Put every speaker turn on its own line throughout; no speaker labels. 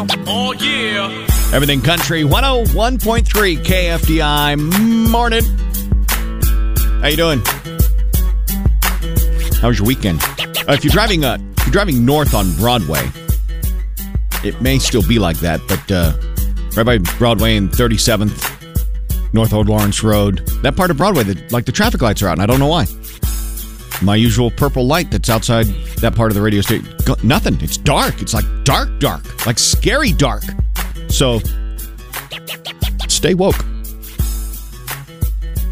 Oh, yeah.
Everything Country 101.3 KFDI. Morning. How you doing? How was your weekend? Uh, if you're driving, uh, if you're driving north on Broadway, it may still be like that, but uh, right by Broadway and 37th, North Old Lawrence Road, that part of Broadway, that like the traffic lights are out, and I don't know why. My usual purple light that's outside that part of the radio station, nothing. It's dark. It's like dark, dark, like scary dark. So stay woke.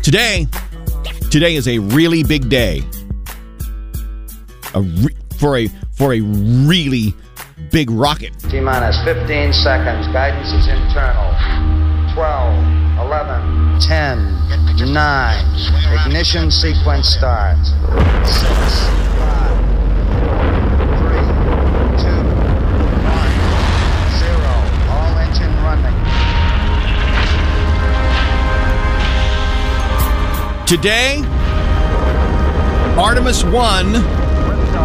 Today, today is a really big day. A re- for a for a really big rocket.
T minus 15 seconds. Guidance is internal. 12, 11, 10, 9. Ignition sequence starts. 6, 5, 3, 2, 1, 0. All engine running.
Today, Artemis 1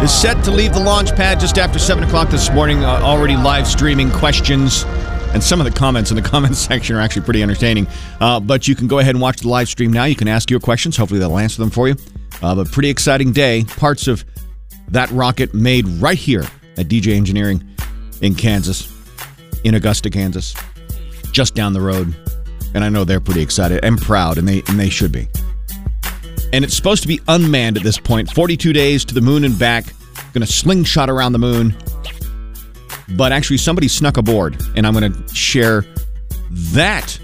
is set to leave the launch pad just after 7 o'clock this morning. Uh, already live streaming questions. And some of the comments in the comments section are actually pretty entertaining. Uh, but you can go ahead and watch the live stream now. You can ask your questions. Hopefully, they'll answer them for you. Uh, but pretty exciting day. Parts of that rocket made right here at DJ Engineering in Kansas, in Augusta, Kansas, just down the road. And I know they're pretty excited and proud, and they and they should be and it's supposed to be unmanned at this point. 42 days to the moon and back. Going to slingshot around the moon. But actually, somebody snuck aboard, and I'm going to share that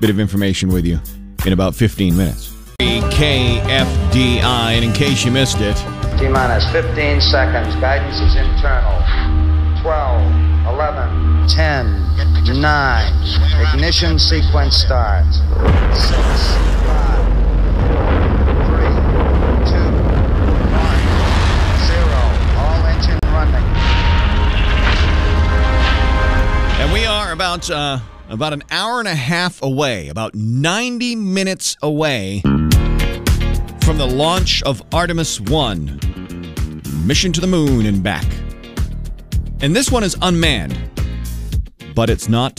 bit of information with you in about 15 minutes. KFDI, and in case you missed it,
T minus 15 seconds. Guidance is internal. 12, 11, 10, 9. Ignition sequence starts. 6,
about uh, about an hour and a half away, about 90 minutes away from the launch of Artemis 1, mission to the moon and back. And this one is unmanned, but it's not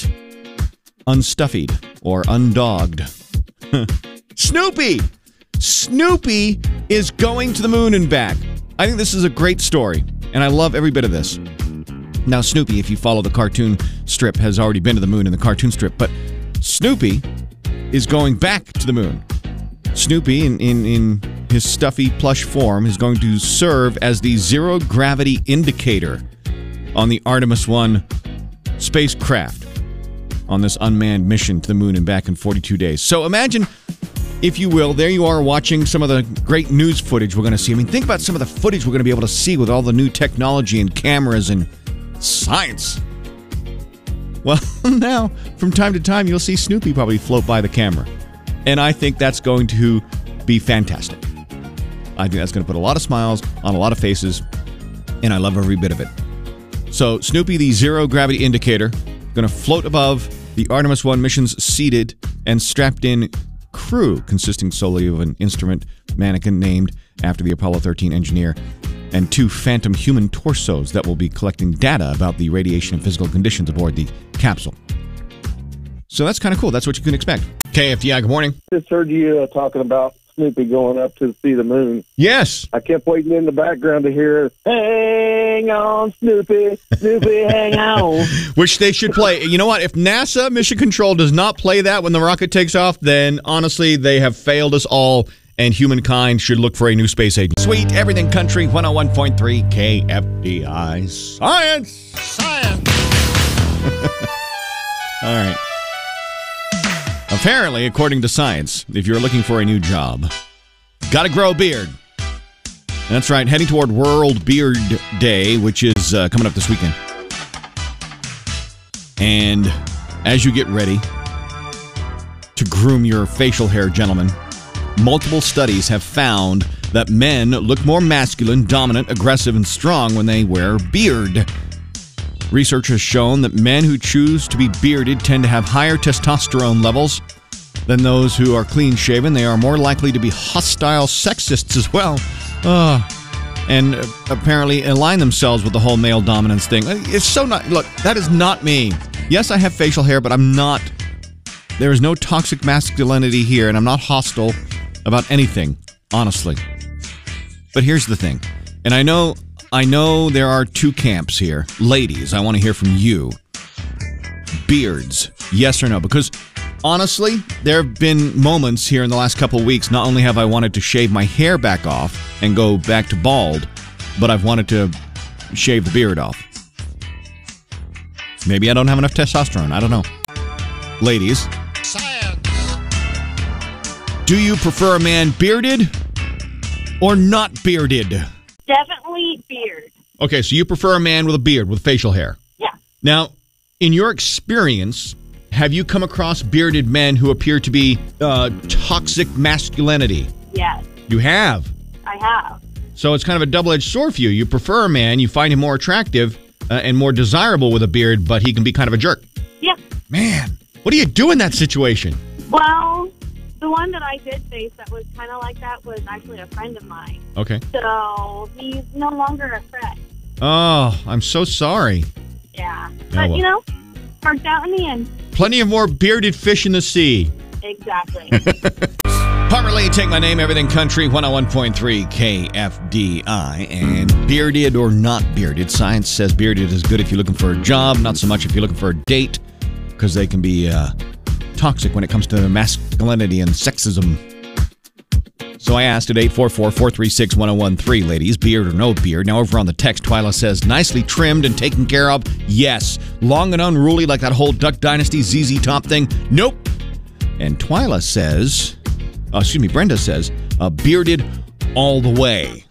unstuffied or undogged. Snoopy! Snoopy is going to the moon and back. I think this is a great story, and I love every bit of this. Now, Snoopy, if you follow the cartoon strip, has already been to the moon in the cartoon strip, but Snoopy is going back to the moon. Snoopy, in, in, in his stuffy plush form, is going to serve as the zero gravity indicator on the Artemis 1 spacecraft on this unmanned mission to the moon and back in 42 days. So imagine, if you will, there you are watching some of the great news footage we're going to see. I mean, think about some of the footage we're going to be able to see with all the new technology and cameras and science. Well, now, from time to time, you'll see Snoopy probably float by the camera. And I think that's going to be fantastic. I think that's going to put a lot of smiles on a lot of faces, and I love every bit of it. So, Snoopy, the zero gravity indicator, going to float above the Artemis 1 mission's seated and strapped in crew, consisting solely of an instrument mannequin named after the Apollo 13 engineer, and two phantom human torsos that will be collecting data about the radiation and physical conditions aboard the capsule. So that's kind of cool. That's what you can expect. KFDI, good morning.
just heard you uh, talking about Snoopy going up to see the moon.
Yes.
I kept waiting in the background to hear, "Hang on, Snoopy, Snoopy, hang on."
Which they should play. You know what? If NASA Mission Control does not play that when the rocket takes off, then honestly, they have failed us all, and humankind should look for a new space agency. Sweet Everything Country 101.3 KFDI. Science! Science! all right. Apparently, according to science, if you're looking for a new job, got to grow a beard. That's right, heading toward World Beard Day, which is uh, coming up this weekend. And as you get ready to groom your facial hair, gentlemen, multiple studies have found that men look more masculine, dominant, aggressive, and strong when they wear beard. Research has shown that men who choose to be bearded tend to have higher testosterone levels than those who are clean shaven. They are more likely to be hostile sexists as well. Ah, and uh, apparently align themselves with the whole male dominance thing. Uh, It's so not. Look, that is not me. Yes, I have facial hair, but I'm not. There is no toxic masculinity here, and I'm not hostile about anything, honestly. But here's the thing, and I know, I know there are two camps here. Ladies, I want to hear from you. Beards, yes or no? Because honestly, there have been moments here in the last couple weeks. Not only have I wanted to shave my hair back off and go back to bald, but I've wanted to shave the beard off. Maybe I don't have enough testosterone. I don't know. Ladies, do you prefer a man bearded or not bearded?
Definitely beard.
Okay, so you prefer a man with a beard, with facial hair.
Yeah.
Now, in your experience, have you come across bearded men who appear to be uh, toxic masculinity?
Yes,
You have.
I have.
So it's kind of a double edged sword for you. You prefer a man, you find him more attractive uh, and more desirable with a beard, but he can be kind of a jerk.
Yeah.
Man, what do you do in that situation?
Well, the one that I did face that was kind of like that was actually a friend of mine.
Okay.
So he's no longer a friend.
Oh, I'm so sorry.
Yeah.
Oh,
But,
well.
you know, worked out in the end.
Plenty of more bearded fish in the sea.
Exactly.
Pomerly, take my name, everything country, 101.3 KFDI. And bearded or not bearded, science says bearded is good if you're looking for a job, not so much if you're looking for a date, because they can be uh, toxic when it comes to masculinity and sexism. So I asked at 844 436 1013, ladies, beard or no beard. Now, over on the text, Twyla says, nicely trimmed and taken care of. Yes. Long and unruly like that whole Duck Dynasty ZZ Top thing. Nope. And Twyla says, uh, excuse me, Brenda says, uh, bearded all the way.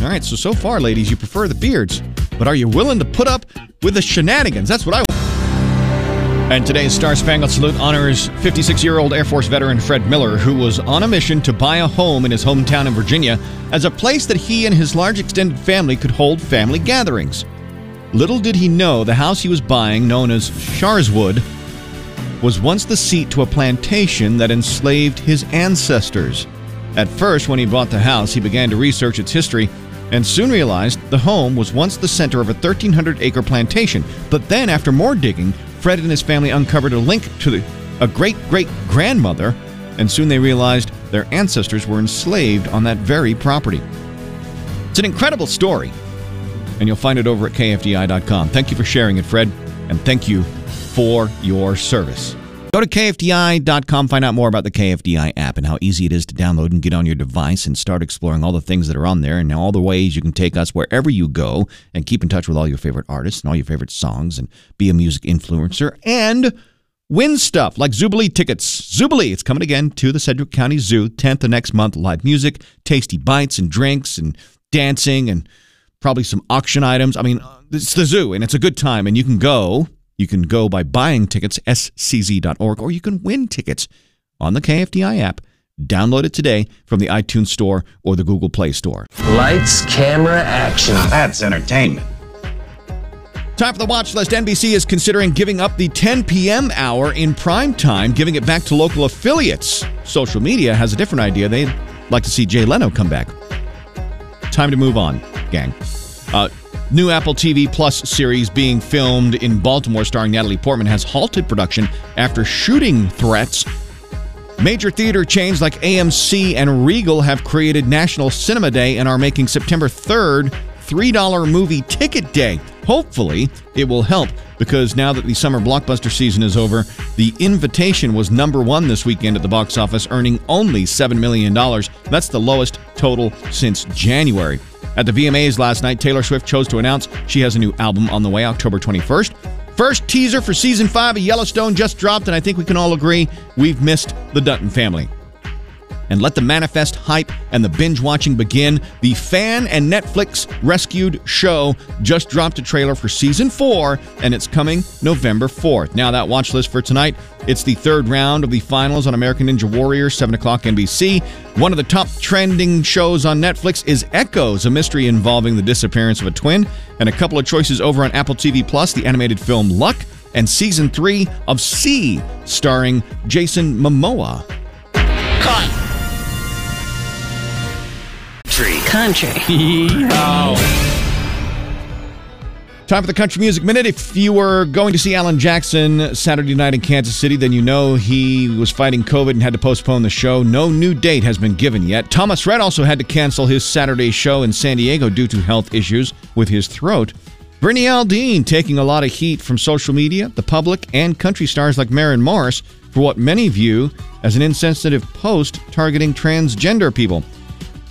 All right, so so far, ladies, you prefer the beards, but are you willing to put up with the shenanigans? That's what I want. And today's Star Spangled Salute honors 56 year old Air Force veteran Fred Miller, who was on a mission to buy a home in his hometown in Virginia as a place that he and his large extended family could hold family gatherings. Little did he know the house he was buying, known as Sharswood, was once the seat to a plantation that enslaved his ancestors. At first, when he bought the house, he began to research its history and soon realized the home was once the center of a 1,300 acre plantation. But then, after more digging, Fred and his family uncovered a link to the, a great great grandmother, and soon they realized their ancestors were enslaved on that very property. It's an incredible story, and you'll find it over at KFDI.com. Thank you for sharing it, Fred, and thank you for your service. Go to KFDI.com, find out more about the KFDI app and how easy it is to download and get on your device and start exploring all the things that are on there and all the ways you can take us wherever you go and keep in touch with all your favorite artists and all your favorite songs and be a music influencer and win stuff like Zoobilee tickets. Zoobilee, it's coming again to the Sedgwick County Zoo, 10th of next month. Live music, tasty bites and drinks and dancing and probably some auction items. I mean, it's the zoo and it's a good time and you can go. You can go by buying tickets, scz.org, or you can win tickets on the KFDI app. Download it today from the iTunes Store or the Google Play Store.
Lights, camera, action.
That's entertainment.
Time for the watch list. NBC is considering giving up the 10 p.m. hour in prime time, giving it back to local affiliates. Social media has a different idea. They'd like to see Jay Leno come back. Time to move on, gang. Uh, new Apple TV Plus series being filmed in Baltimore starring Natalie Portman has halted production after shooting threats. Major theater chains like AMC and Regal have created National Cinema Day and are making September 3rd $3 movie ticket day. Hopefully, it will help because now that the summer blockbuster season is over, The Invitation was number one this weekend at the box office, earning only $7 million. That's the lowest total since January. At the VMAs last night, Taylor Swift chose to announce she has a new album on the way October 21st. First teaser for season five of Yellowstone just dropped, and I think we can all agree we've missed the Dutton family. And let the manifest hype and the binge watching begin. The fan and Netflix rescued show just dropped a trailer for season four, and it's coming November 4th. Now, that watch list for tonight, it's the third round of the finals on American Ninja Warrior, 7 o'clock NBC. One of the top trending shows on Netflix is Echoes, a mystery involving the disappearance of a twin, and a couple of choices over on Apple TV Plus, the animated film Luck, and season three of See, starring Jason Momoa.
country.
Time for the Country Music Minute. If you were going to see Alan Jackson Saturday night in Kansas City, then you know he was fighting COVID and had to postpone the show. No new date has been given yet. Thomas Rhett also had to cancel his Saturday show in San Diego due to health issues with his throat. Brittany Aldean taking a lot of heat from social media, the public, and country stars like Maren Morris for what many view as an insensitive post targeting transgender people.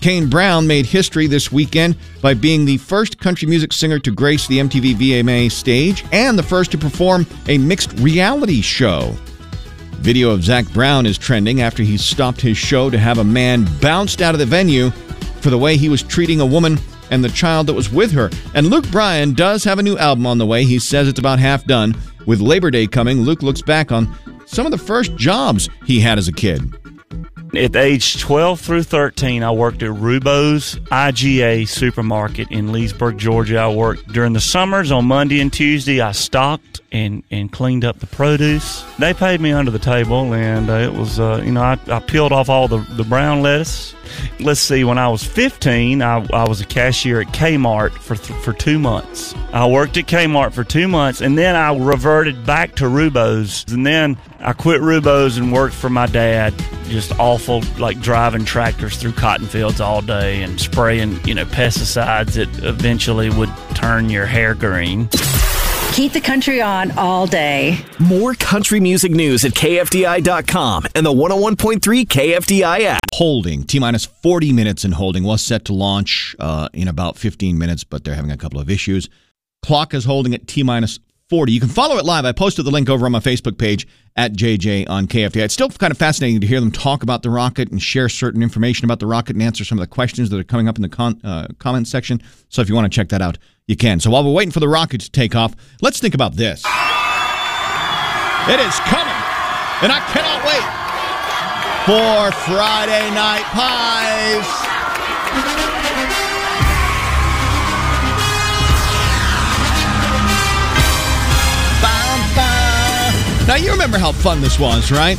Kane Brown made history this weekend by being the first country music singer to grace the MTV VMA stage and the first to perform a mixed reality show. Video of Zac Brown is trending after he stopped his show to have a man bounced out of the venue for the way he was treating a woman and the child that was with her. And Luke Bryan does have a new album on the way. He says it's about half done. With Labor Day coming, Luke looks back on some of the first jobs he had as a kid.
At age 12 through 13, I worked at Rubo's IGA supermarket in Leesburg, Georgia. I worked during the summers on Monday and Tuesday. I stocked and, and cleaned up the produce. They paid me under the table, and uh, it was, uh, you know, I, I peeled off all the, the brown lettuce. Let's see, when I was 15, I, I was a cashier at Kmart for, th- for two months. I worked at Kmart for two months, and then I reverted back to Rubo's. And then I quit Rubo's and worked for my dad. Just awful, like driving tractors through cotton fields all day and spraying, you know, pesticides that eventually would turn your hair green.
Keep the country on all day.
More country music news at KFDI.com and the 101.3 KFDI app.
Holding, T minus 40 minutes in holding, was set to launch uh, in about 15 minutes, but they're having a couple of issues. Clock is holding at T minus 40. You can follow it live. I posted the link over on my Facebook page at JJ on KFD. It's still kind of fascinating to hear them talk about the rocket and share certain information about the rocket and answer some of the questions that are coming up in the con- uh, comment section. So if you want to check that out, you can. So while we're waiting for the rocket to take off, let's think about this. It is coming, and I cannot wait for Friday Night Pies. Now, you remember how fun this was, right?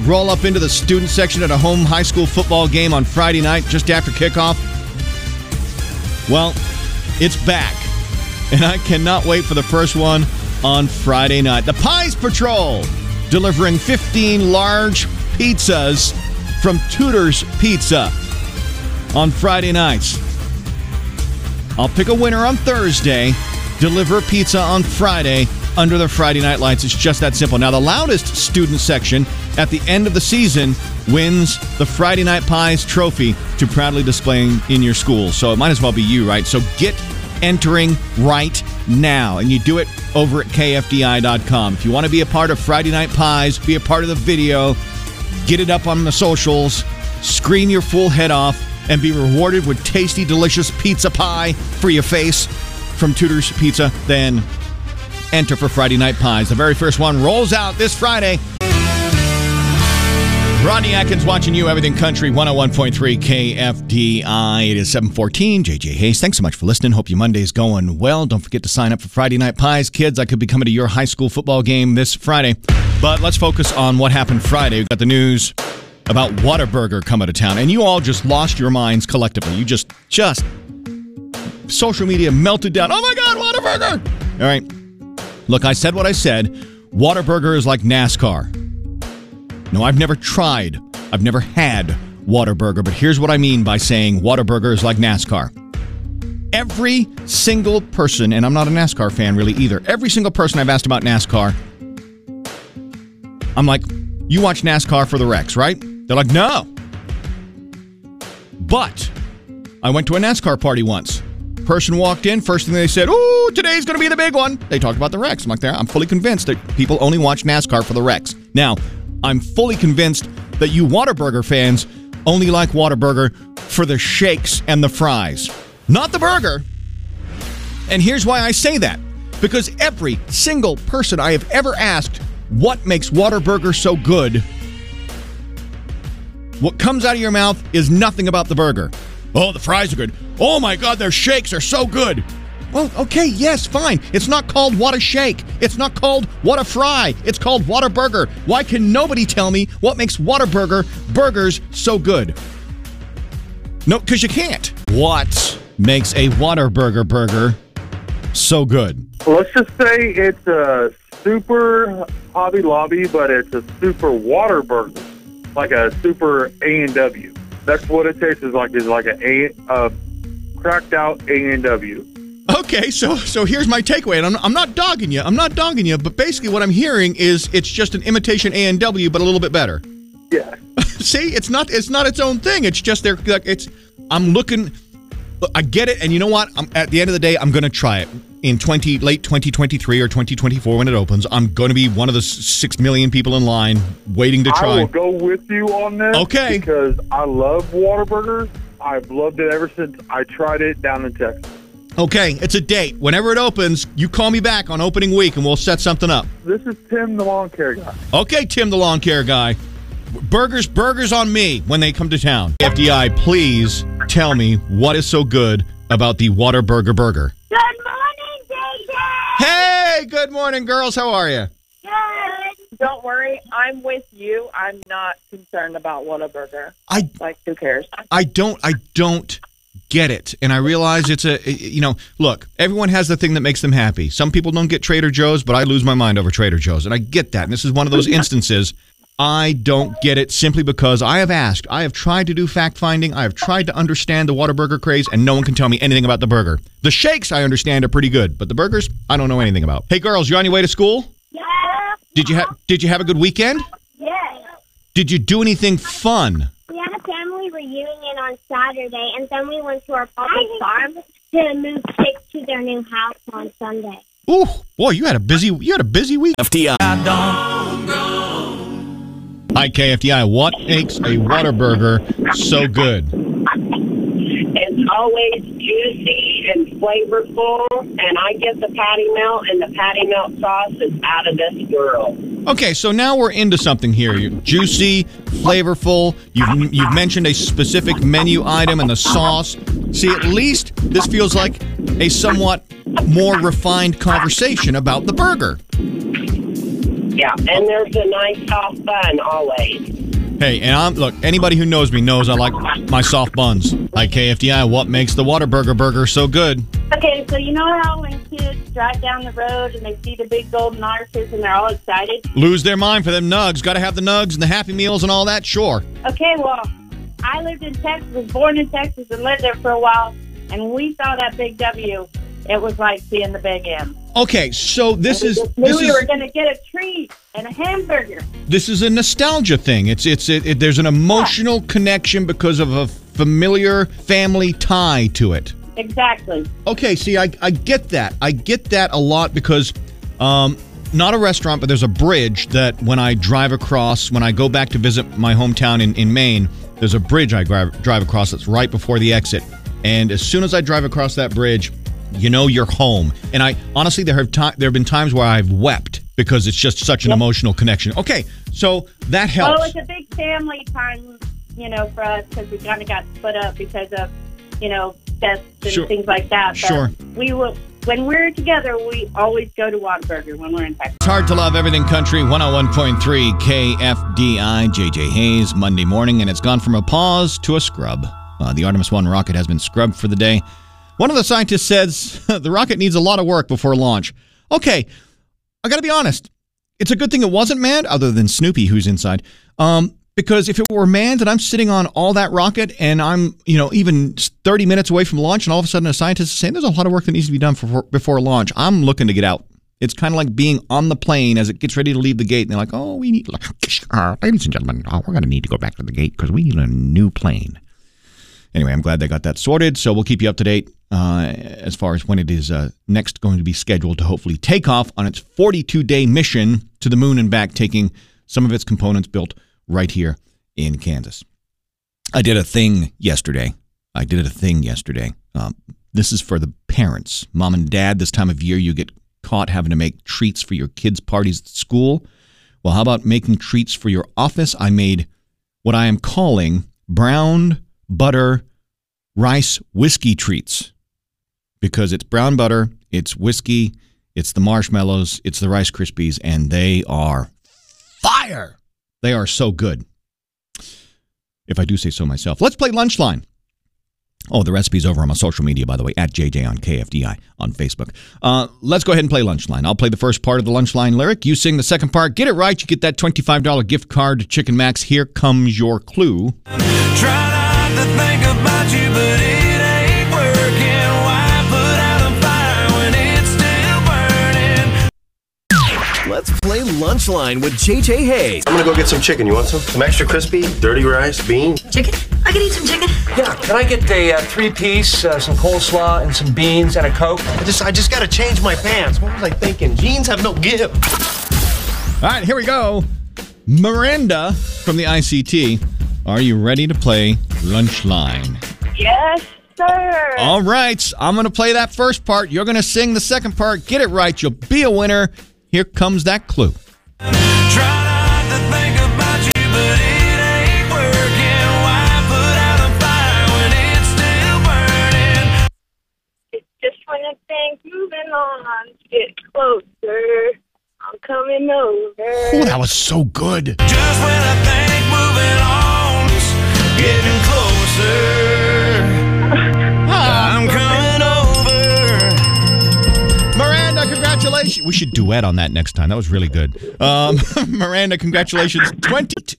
Roll up into the student section at a home high school football game on Friday night just after kickoff. Well, it's back, and I cannot wait for the first one on Friday night. The Pies Patrol delivering 15 large pizzas from Tudor's Pizza on Friday nights. I'll pick a winner on Thursday, deliver pizza on Friday under the Friday night lights. It's just that simple. Now, the loudest student section at the end of the season wins the Friday Night Pies trophy to proudly display in your school. So it might as well be you, right? So get entering right now. And you do it over at KFDI.com. If you want to be a part of Friday Night Pies, be a part of the video, get it up on the socials, scream your full head off, and be rewarded with tasty, delicious pizza pie for your face from Tudor's Pizza, then enter for Friday Night Pies. The very first one rolls out this Friday. Rodney Atkins watching you, Everything Country, 101.3 KFDI. It is 714. JJ Hayes, thanks so much for listening. Hope your Monday's going well. Don't forget to sign up for Friday Night Pies. Kids, I could be coming to your high school football game this Friday. But let's focus on what happened Friday. We've got the news about Whataburger coming to town. And you all just lost your minds collectively. You just, just, social media melted down. Oh my God, Whataburger! All right. Look, I said what I said. Whataburger is like NASCAR. No, I've never tried. I've never had Whataburger, but here's what I mean by saying Whataburger is like NASCAR. Every single person, and I'm not a NASCAR fan really either, every single person I've asked about NASCAR, I'm like, you watch NASCAR for the wrecks, right? They're like, no. But I went to a NASCAR party once. Person walked in, first thing they said, Ooh, today's going to be the big one. They talked about the wrecks. I'm like, there, I'm fully convinced that people only watch NASCAR for the wrecks. Now, I'm fully convinced that you Whataburger fans only like Whataburger for the shakes and the fries, not the burger. And here's why I say that because every single person I have ever asked what makes Whataburger so good, what comes out of your mouth is nothing about the burger. Oh, the fries are good. Oh my God, their shakes are so good. Well, okay, yes, fine. It's not called What a Shake. It's not called What a Fry. It's called Whataburger. Why can nobody tell me what makes Whataburger burgers so good? No, because you can't. What makes a Whataburger burger burger so good?
Let's just say it's a super Hobby Lobby, but it's a super water burger, like a super A and W. That's what it tastes like. Is like a a a cracked out A and W.
Okay, so so here's my takeaway, and I'm, I'm not dogging you. I'm not dogging you, but basically what I'm hearing is it's just an imitation A and W, but a little bit better.
Yeah.
See, it's not it's not its own thing. It's just there. Like, it's I'm looking. I get it, and you know what? I'm, at the end of the day, I'm going to try it in 20 late 2023 or 2024 when it opens. I'm going to be one of the six million people in line waiting to try.
I will go with you on this.
Okay.
Because I love Whataburgers. I've loved it ever since I tried it down in Texas.
Okay, it's a date. Whenever it opens, you call me back on opening week, and we'll set something up.
This is Tim, the lawn care guy.
Okay, Tim, the lawn care guy. Burgers, burgers on me when they come to town. FDI, please tell me what is so good about the Whataburger Burger.
Good morning, JJ.
Hey, good morning, girls. How are you?
Good.
Don't worry, I'm with you. I'm not concerned about Whataburger.
I
Like, who cares?
I don't I don't get it. And I realize it's a you know, look, everyone has the thing that makes them happy. Some people don't get Trader Joe's, but I lose my mind over Trader Joe's. And I get that. And this is one of those instances I don't get it simply because I have asked. I have tried to do fact finding. I have tried to understand the Whataburger craze, and no one can tell me anything about the burger. The shakes I understand are pretty good, but the burgers I don't know anything about. Hey girls, you on your way to school?
Yeah.
Did you have did you have a good weekend?
Yes.
Did you do anything fun?
We had a family reunion on Saturday, and then we went to our public farm to move pigs to their new house on Sunday.
Ooh, boy, you had a busy you had a busy week.
FDI.
Hi, KFDI. What makes a Whataburger so good?
It's always juicy and flavorful, and I get the patty melt, and the patty melt sauce is out of this world.
Okay, so now we're into something here. You juicy, flavorful. You've you've mentioned a specific menu item and the sauce. See, at least this feels like a somewhat more refined conversation about the burger.
Yeah, and there's a nice soft bun always.
Hey, and I'm look. Anybody who knows me knows I like my soft buns. Like KFDI, what makes the Whataburger burger so good?
Okay, so you know how when kids drive down the road and they see the big golden arches and they're all excited?
Lose their mind for them nugs. Got to have the nugs and the Happy Meals and all that. Sure.
Okay, well, I lived in Texas, was born in Texas, and lived there for a while, and when we saw that big W, it was like seeing the big M.
Okay, so this is this
we
is
were going to get a treat and a hamburger.
this is a nostalgia thing. It's it's it, it- there's an emotional connection because of a familiar family tie to it.
Exactly.
Okay, see, I I get that. I get that a lot because um not a restaurant, but there's a bridge that when I drive across, when I go back to visit my hometown in, in Maine, there's a bridge I drive, drive across that's right before the exit. And as soon as I drive across that bridge, you know you're home. And I honestly, there have there have been times where I've wept because it's just such an emotional connection. Okay, so that helps.
Well, it's a big family time, you know, for us because we kind of got split up because of, you know, deaths and
Sure.
things like that. But
Sure.
We will. When we're together, we always go to Whataburger when we're in Texas.
It's hard to love everything country. 101.3 KFDI, JJ Hayes, Monday morning, and it's gone from a pause to a scrub. Uh, the Artemis 1 rocket has been scrubbed for the day. One of the scientists says the rocket needs a lot of work before launch. Okay, I got to be honest. It's a good thing it wasn't manned, other than Snoopy, who's inside. Um, because if it were manned and I'm sitting on all that rocket and I'm, you know, even 30 minutes away from launch, and all of a sudden a scientist is saying there's a lot of work that needs to be done for, before launch, I'm looking to get out. It's kind of like being on the plane as it gets ready to leave the gate, and they're like, "Oh, we need, uh, ladies and gentlemen, uh, we're going to need to go back to the gate because we need a new plane." Anyway, I'm glad they got that sorted. So we'll keep you up to date uh, as far as when it is uh, next going to be scheduled to hopefully take off on its 42 day mission to the moon and back, taking some of its components built right here in Kansas. I did a thing yesterday. I did a thing yesterday. Um, this is for the parents, mom and dad. This time of year, you get caught having to make treats for your kids' parties at school. Well, how about making treats for your office? I made what I am calling brown butter rice whiskey treats because it's brown butter, it's whiskey, it's the marshmallows, it's the Rice Krispies, and they are fire. They are so good. If I do say so myself. Let's play Lunchline. Oh, the recipe's over on my social media, by the way, at JJ on KFDI on Facebook. Uh, let's go ahead and play Lunchline. I'll play the first part of the Lunchline lyric. You sing the second part. Get it right. You get that $25 gift card to Chicken Max. Here comes your clue.
Try
Let's play Lunchline with JJ Hayes.
I'm gonna go get some chicken. You want some? Some extra crispy, dirty rice, beans.
Chicken? I can eat some chicken.
Yeah, can I get a uh, three-piece, uh, some coleslaw, and some beans and a coke?
I just, I just gotta change my pants. What was I thinking? Jeans have no give.
All right, here we go. Miranda from the ICT. Are you ready to play Lunchline?
Yes, sir.
All right, I'm going to play that first part. You're going to sing the second part. Get it right. You'll be a winner. Here comes that clue.
Try not to think about you, but it ain't working. Why put out a fire when it's still burning?
It's just when I think moving on, get closer. I'm coming over.
Oh, that was so good. Congratulations. We should duet on that next time. That was really good. Um, Miranda, congratulations. 20.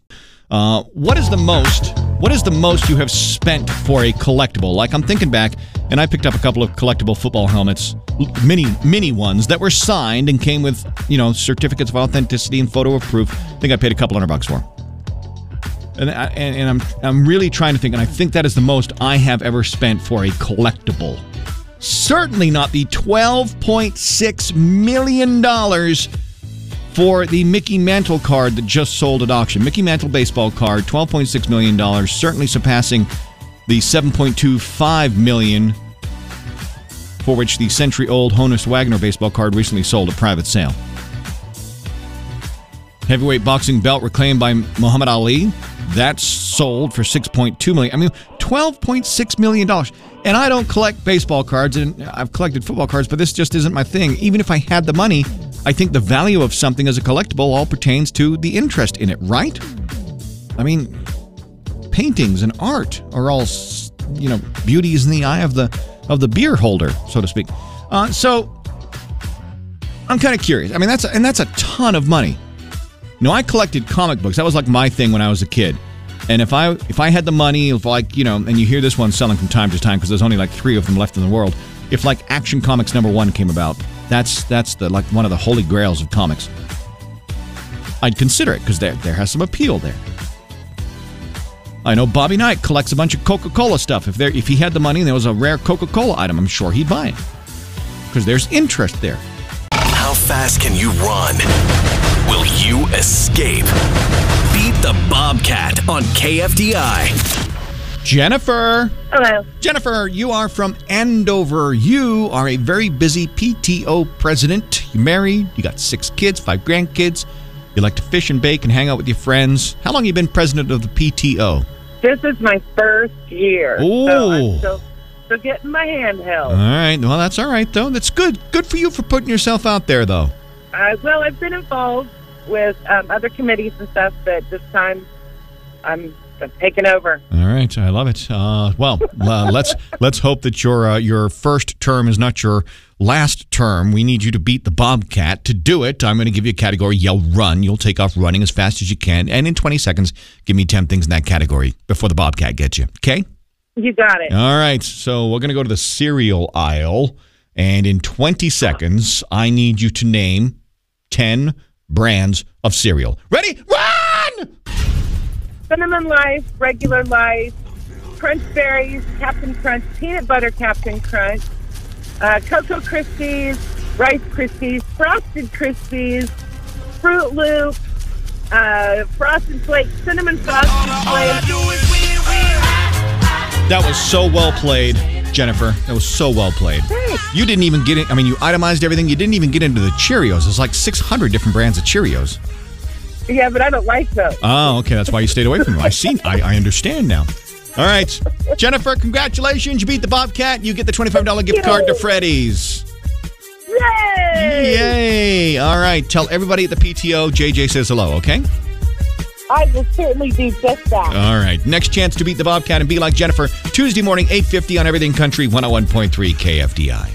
Uh, what is the most? What is the most you have spent for a collectible? Like I'm thinking back, and I picked up a couple of collectible football helmets, mini mini ones that were signed and came with you know certificates of authenticity and photo of proof. I think I paid a couple hundred bucks for. And, I, and, and I'm I'm really trying to think, and I think that is the most I have ever spent for a collectible. Certainly not the $12.6 million for the Mickey Mantle card that just sold at auction. Mickey Mantle baseball card, $12.6 million, certainly surpassing the 7.25 million for which the century-old Honus Wagner baseball card recently sold at private sale. Heavyweight boxing belt reclaimed by Muhammad Ali. That's sold for 6.2 million. I mean, 12.6 million dollars. And I don't collect baseball cards and I've collected football cards, but this just isn't my thing. Even if I had the money, I think the value of something as a collectible all pertains to the interest in it, right? I mean, paintings and art are all, you know, beauties in the eye of the of the beer holder, so to speak. Uh, so I'm kind of curious. I mean, that's a, and that's a ton of money. Know, I collected comic books. That was like my thing when I was a kid. And if I if I had the money, if like you know, and you hear this one selling from time to time because there's only like three of them left in the world. If like Action Comics number one came about, that's that's the like one of the holy grails of comics. I'd consider it because there there has some appeal there. I know Bobby Knight collects a bunch of Coca Cola stuff. If there if he had the money and there was a rare Coca Cola item, I'm sure he'd buy it because there's interest there.
How fast can you run? Will you escape? Beat the Bobcat on KFDI.
Jennifer.
Hello.
Jennifer, you are from Andover. You are a very busy PTO president. You're married, you got six kids, five grandkids. You like to fish and bake and hang out with your friends. How long have you been president of the PTO?
This is my first year. Oh. So
Ooh.
I'm still, still getting my hand held.
All right. Well, that's all right, though. That's good. Good for you for putting yourself out there, though.
Uh, well, I've been involved with um, other committees and stuff, but this time I'm, taking over.
All right, I love it. Uh, well, uh, let's let's hope that your uh, your first term is not your last term. We need you to beat the Bobcat. To do it, I'm going to give you a category. Yell run. You'll take off running as fast as you can, and in 20 seconds, give me 10 things in that category before the Bobcat gets you. Okay?
You got it.
All right. So we're going to go to the cereal aisle, and in 20 seconds, I need you to name 10 brands of cereal. Ready? Run!
Cinnamon Life, Regular Life, Crunch Berries, Captain Crunch, Peanut Butter Captain Crunch, uh, Cocoa Krispies, Rice Krispies, Frosted Krispies, Fruit Loop, uh, Frosted Flakes, Cinnamon Frosted Flakes.
That was so well played, Jennifer. That was so well played. You didn't even get it. I mean, you itemized everything. You didn't even get into the Cheerios. There's like 600 different brands of Cheerios.
Yeah, but I don't like those.
Oh, okay. That's why you stayed away from them. I see. I, I understand now. All right. Jennifer, congratulations. You beat the Bobcat. You get the $25 gift card to Freddy's.
Yay!
Yay. All right. Tell everybody at the PTO JJ says hello, okay?
I will certainly do just that.
All right. Next chance to beat the Bobcat and be like Jennifer. Tuesday morning, 8.50 on Everything Country, 101.3 KFDI.